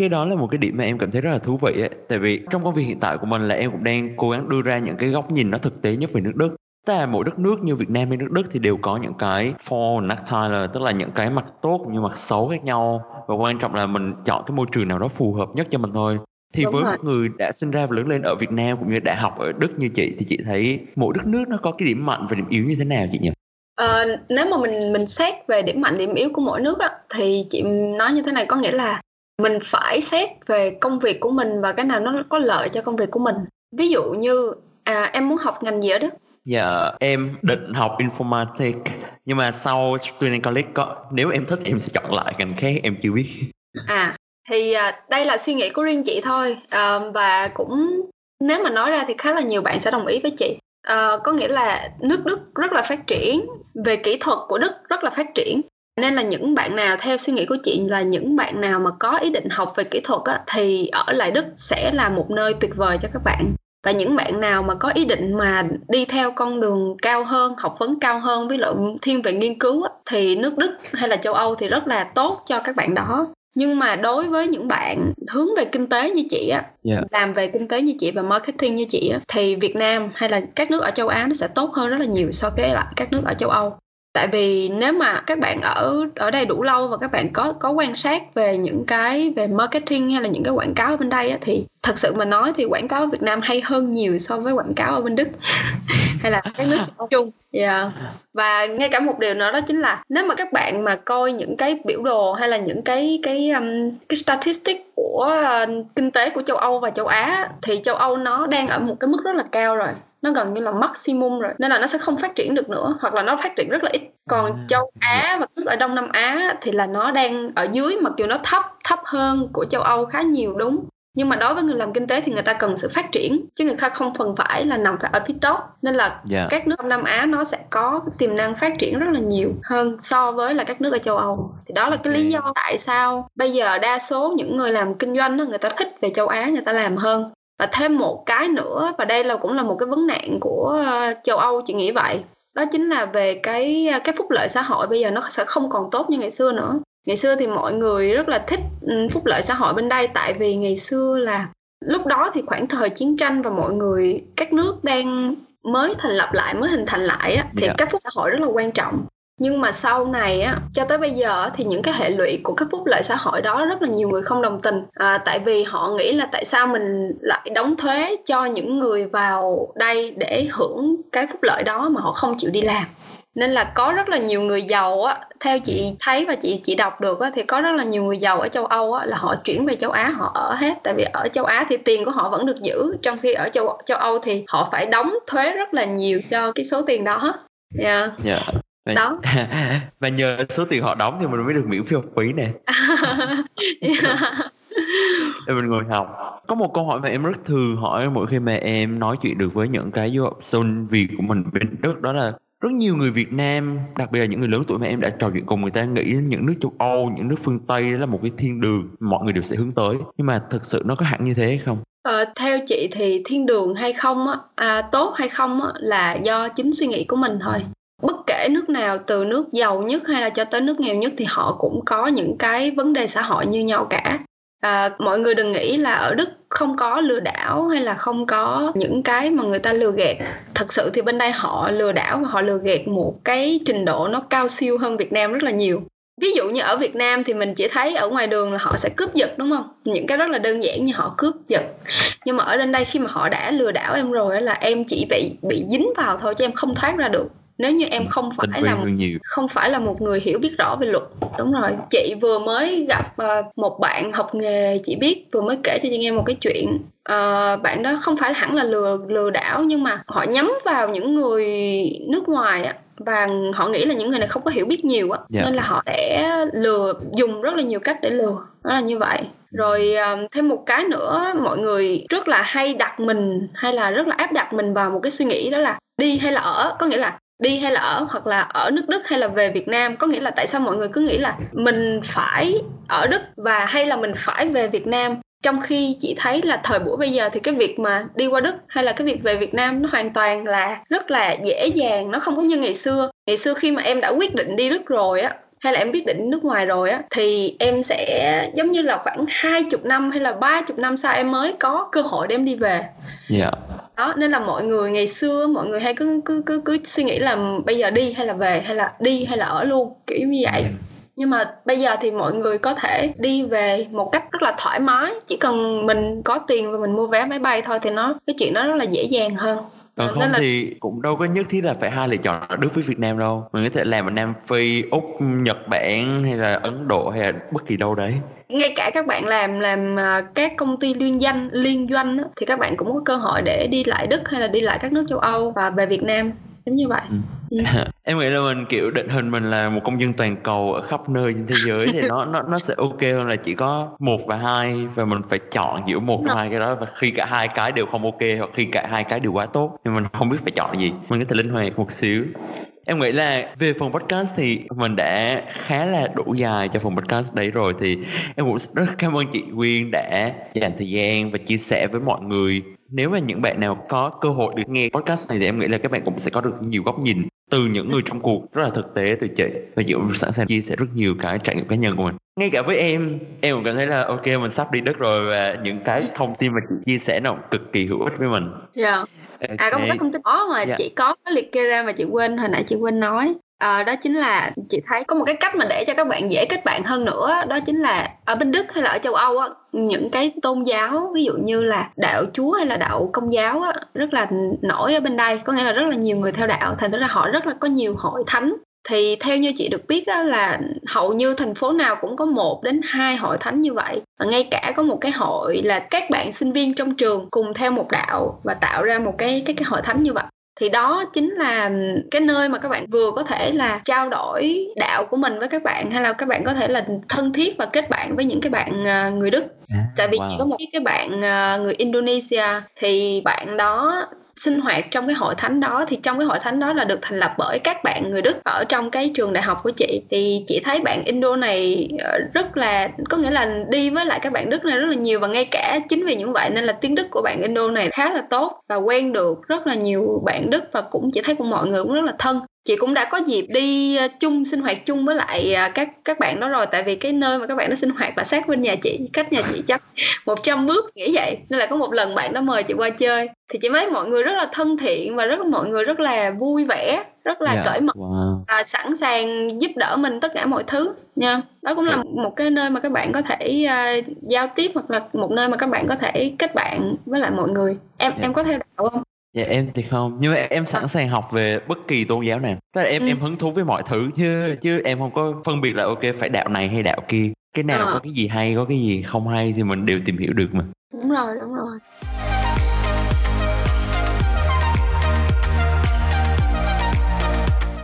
cái đó là một cái điểm mà em cảm thấy rất là thú vị ấy. tại vì trong công việc hiện tại của mình là em cũng đang cố gắng đưa ra những cái góc nhìn nó thực tế nhất về nước Đức Tức là mỗi đất nước như Việt Nam hay nước Đức thì đều có những cái for Nachteile tức là những cái mặt tốt như mặt xấu khác nhau và quan trọng là mình chọn cái môi trường nào đó phù hợp nhất cho mình thôi thì Đúng với rồi. một người đã sinh ra và lớn lên ở Việt Nam cũng như đã học ở Đức như chị thì chị thấy mỗi đất nước nó có cái điểm mạnh và điểm yếu như thế nào chị nhỉ? Ờ, nếu mà mình mình xét về điểm mạnh điểm yếu của mỗi nước á, thì chị nói như thế này có nghĩa là mình phải xét về công việc của mình và cái nào nó có lợi cho công việc của mình ví dụ như à, em muốn học ngành gì ở Đức Dạ em định học informatics nhưng mà sau student college có nếu em thích em sẽ chọn lại ngành khác em chưa biết. À thì à, đây là suy nghĩ của riêng chị thôi. À, và cũng nếu mà nói ra thì khá là nhiều bạn sẽ đồng ý với chị. À, có nghĩa là nước đức rất là phát triển về kỹ thuật của đức rất là phát triển. Nên là những bạn nào theo suy nghĩ của chị là những bạn nào mà có ý định học về kỹ thuật á, thì ở lại đức sẽ là một nơi tuyệt vời cho các bạn. Và những bạn nào mà có ý định mà đi theo con đường cao hơn học vấn cao hơn với dụ thiên về nghiên cứu á, thì nước đức hay là châu âu thì rất là tốt cho các bạn đó nhưng mà đối với những bạn hướng về kinh tế như chị á yeah. Dạ. làm về kinh tế như chị và marketing như chị á thì Việt Nam hay là các nước ở châu Á nó sẽ tốt hơn rất là nhiều so với lại các nước ở châu Âu tại vì nếu mà các bạn ở ở đây đủ lâu và các bạn có có quan sát về những cái về marketing hay là những cái quảng cáo ở bên đây á, thì thật sự mà nói thì quảng cáo ở Việt Nam hay hơn nhiều so với quảng cáo ở bên Đức hay là các nước châu chung. Yeah. và ngay cả một điều nữa đó chính là nếu mà các bạn mà coi những cái biểu đồ hay là những cái cái um, cái statistic của uh, kinh tế của châu Âu và châu Á thì châu Âu nó đang ở một cái mức rất là cao rồi. Nó gần như là maximum rồi. Nên là nó sẽ không phát triển được nữa hoặc là nó phát triển rất là ít. Còn à, châu Á và tức ở Đông Nam Á thì là nó đang ở dưới mặc dù nó thấp thấp hơn của châu Âu khá nhiều đúng nhưng mà đối với người làm kinh tế thì người ta cần sự phát triển chứ người ta không phần phải là nằm phải ở phía top. Nên là yeah. Dạ. các nước Đông Nam Á nó sẽ có tiềm năng phát triển rất là nhiều hơn so với là các nước ở châu Âu. Thì đó là cái lý do tại sao bây giờ đa số những người làm kinh doanh đó, người ta thích về châu Á người ta làm hơn. Và thêm một cái nữa và đây là cũng là một cái vấn nạn của ờ, châu Âu chị nghĩ vậy. Đó chính là về cái cái phúc lợi xã hội bây giờ nó sẽ không còn tốt như ngày xưa nữa ngày xưa thì mọi người rất là thích ừ, phúc lợi xã hội bên đây tại vì ngày xưa là lúc đó thì khoảng thời chiến tranh và mọi người các nước đang mới thành lập lại mới hình thành lại á, thì yeah. Dạ. các phúc xã hội rất là quan trọng nhưng mà sau này á cho tới bây giờ thì những cái hệ lụy của các phúc lợi xã hội đó rất là nhiều người không đồng tình à, tại vì họ nghĩ là tại sao mình lại đóng thuế cho những người vào đây để hưởng cái phúc lợi đó mà họ không chịu đi làm nên là có rất là nhiều người giàu á theo chị thấy và chị chị đọc được á thì có rất là nhiều người giàu ở châu Âu á là họ chuyển về châu Á họ ở hết. Tại vì ở châu Á thì tiền của họ vẫn được giữ trong khi ở châu châu Âu thì họ phải đóng thuế rất là nhiều cho cái số tiền đó. Yeah. yeah và, đó. Và nhờ số tiền họ đóng thì mình mới được miễn phí học phí nè. Để mình ngồi học. Có một câu hỏi mà em rất thường hỏi mỗi khi mà em nói chuyện được với những cái du học sinh việt của mình bên đức đó là rất nhiều người Việt Nam đặc biệt là những người lớn tuổi mà em đã trò chuyện cùng người ta nghĩ những nước châu Âu những nước phương Tây là một cái thiên đường mọi người đều sẽ hướng tới. Nhưng mà thực sự nó có hẳn như thế hay không? Ờ, theo chị thì thiên đường hay không á, à, tốt hay không á, là do chính suy nghĩ của mình thôi. Bất kể nước nào từ nước giàu nhất hay là cho tới nước nghèo nhất thì họ cũng có những cái vấn đề xã hội như nhau cả à, mọi người đừng nghĩ là ở đức không có lừa đảo hay là không có những cái mà người ta lừa gạt. Thật sự thì bên đây họ lừa đảo và họ lừa gạt một cái trình độ nó cao siêu hơn việt nam rất là nhiều. Ví dụ như ở Việt Nam thì mình chỉ thấy ở ngoài đường là họ sẽ cướp giật đúng không? Những cái rất là đơn giản như họ cướp giật. Nhưng mà ở bên đây khi mà họ đã lừa đảo em rồi là em chỉ bị bị dính vào thôi chứ em không thoát ra được nếu như em không phải là nhiều. không phải là một người hiểu biết rõ về luật đúng rồi chị vừa mới gặp uh, một bạn học nghề chị biết vừa mới kể cho chị nghe một cái chuyện uh, bạn đó không phải hẳn là lừa lừa đảo nhưng mà họ nhắm vào những người nước ngoài á và họ nghĩ là những người này không có hiểu biết nhiều á yeah. Dạ. nên là họ sẽ lừa dùng rất là nhiều cách để lừa đó là như vậy rồi um, thêm một cái nữa mọi người rất là hay đặt mình hay là rất là áp đặt mình vào một cái suy nghĩ đó là đi hay là ở có nghĩa là đi hay là ở, hoặc là ở nước Đức hay là về Việt Nam, có nghĩa là tại sao mọi người cứ nghĩ là mình phải ở Đức và hay là mình phải về Việt Nam? Trong khi chị thấy là thời buổi bây giờ thì cái việc mà đi qua Đức hay là cái việc về Việt Nam nó hoàn toàn là rất là dễ dàng, nó không có như ngày xưa. Ngày xưa khi mà em đã quyết định đi Đức rồi á, hay là em quyết định nước ngoài rồi á, thì em sẽ giống như là khoảng hai chục năm hay là ba chục năm sau em mới có cơ hội để em đi về. Yeah. Đó nên là mọi người ngày xưa mọi người hay cứ cứ cứ cứ suy nghĩ là bây giờ đi hay là về hay là đi hay là ở luôn kiểu như vậy. Nhưng mà bây giờ thì mọi người có thể đi về một cách rất là thoải mái chỉ cần mình có tiền và mình mua vé máy bay thôi thì nó cái chuyện đó rất là dễ dàng hơn còn không là... thì cũng đâu có nhất thiết là phải hai lựa chọn ở Đức với Việt Nam đâu. Mình có thể làm ở Nam Phi Úc Nhật Bản hay là Ấn Độ hay là bất kỳ đâu đấy. Ngay cả các bạn làm làm à, các công ty liên danh liên doanh thì các bạn cũng có cơ hội để đi lại Đức hay là đi lại các nước châu Âu và về Việt Nam giống như vậy ừ. Ừ. em nghĩ là mình kiểu định hình mình là một công dân toàn cầu ở khắp nơi trên thế giới thì nó nó nó sẽ ok hơn là chỉ có một và hai và mình phải chọn giữa một và hai cái đó và khi cả hai cái đều không ok hoặc khi cả hai cái đều quá tốt thì mình không biết phải chọn gì mình có thể linh hoạt một xíu em nghĩ là về phần podcast thì mình đã khá là đủ dài cho phần podcast đấy rồi thì em cũng rất cảm ơn chị Quyên đã dành thời gian và chia sẻ với mọi người nếu mà những bạn nào có cơ hội được nghe podcast này thì em nghĩ là các bạn cũng sẽ có được nhiều góc nhìn từ những người trong cuộc rất là thực tế từ chị và chị cũng sẵn sàng chia sẻ rất nhiều cái trải nghiệm cá nhân của mình ngay cả với em em cũng cảm thấy là ok mình sắp đi đất rồi và những cái thông tin mà chị chia sẻ nó cực kỳ hữu ích với mình dạ yeah. à có một cái thông tin đó mà yeah. Dạ. chị có liệt kê ra mà chị quên hồi nãy chị quên nói à, đó chính là chị thấy có một cái cách mà để cho các bạn dễ kết bạn hơn nữa đó chính là ở bên đức hay là ở châu âu á những cái tôn giáo ví dụ như là đạo chúa hay là đạo công giáo á rất là nổi ở bên đây có nghĩa là rất là nhiều người theo đạo thành ra họ rất là có nhiều hội thánh. Thì theo như chị được biết á, là hầu như thành phố nào cũng có một đến hai hội thánh như vậy và ngay cả có một cái hội là các bạn sinh viên trong trường cùng theo một đạo và tạo ra một cái cái cái hội thánh như vậy thì đó chính là cái nơi mà các bạn vừa có thể là trao đổi đạo của mình với các bạn hay là các bạn có thể là thân thiết và kết bạn với những cái bạn à, người Đức à, tại vì wow. chỉ có một cái bạn à, người Indonesia thì bạn đó sinh hoạt trong cái hội thánh đó, thì trong cái hội thánh đó là được thành lập bởi các bạn người Đức ở trong cái trường đại học của chị. Thì chị thấy bạn Indo này ờ, rất là, có nghĩa là đi với lại các bạn Đức này rất là nhiều và ngay cả chính vì những vậy nên là tiếng Đức của bạn Indo này khá là tốt và quen được rất là nhiều bạn Đức và cũng, chị thấy cũng mọi người cũng rất là thân chị cũng đã có dịp đi ờ, chung sinh hoạt chung với lại ờ, các các bạn đó rồi tại vì cái nơi mà các bạn đó sinh hoạt là sát bên nhà chị cách nhà chị chắc 100 bước nghĩ vậy nên là có một lần bạn đó mời chị qua chơi thì chị thấy mọi người rất là thân thiện và rất mọi người rất là vui vẻ rất là yeah. Dạ, cởi mở wow. và sẵn sàng giúp đỡ mình tất cả mọi thứ nha đó cũng là dạ. một cái nơi mà các bạn có thể uh, giao tiếp hoặc là một nơi mà các bạn có thể kết bạn với lại mọi người em yeah. Dạ. em có theo đạo không Dạ em thì không, nhưng mà em sẵn sàng học về bất kỳ tôn giáo nào. Tức là em ừ. em hứng thú với mọi thứ chứ chứ em không có phân biệt là ok phải đạo này hay đạo kia. Cái nào à. có cái gì hay, có cái gì không hay thì mình đều tìm hiểu được mà. Đúng rồi, đúng rồi.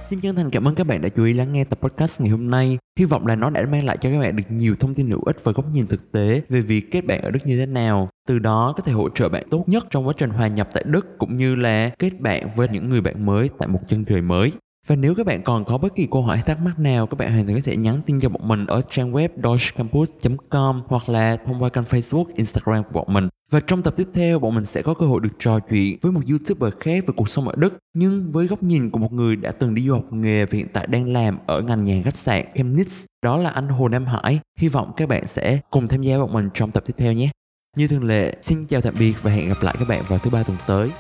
Xin chân thành cảm ơn các bạn đã chú ý lắng nghe tập podcast ngày hôm nay. Hy vọng là nó đã mang lại cho các bạn được nhiều thông tin hữu ích và góc nhìn thực tế về việc kết bạn ở Đức như thế nào. Từ đó có thể hỗ trợ bạn tốt nhất trong quá trình hòa nhập tại Đức cũng như là kết bạn với những người bạn mới tại một chân trời mới. Và nếu các bạn còn có bất kỳ câu hỏi hay thắc mắc nào, các bạn hoàn toàn có thể nhắn tin cho bọn mình ở trang web deutschcampus.com hoặc là thông qua kênh Facebook, Instagram của bọn mình. Và trong tập tiếp theo, bọn mình sẽ có cơ hội được trò chuyện với một YouTuber khác về cuộc sống ở Đức, nhưng với góc nhìn của một người đã từng đi du học nghề và hiện tại đang làm ở ngành nhà khách sạn Chemnitz. Đó là anh Hồ Nam Hải. Hy vọng các bạn sẽ cùng tham gia bọn mình trong tập tiếp theo nhé. Như thường lệ, xin chào tạm biệt và hẹn gặp lại các bạn vào thứ ba tuần tới.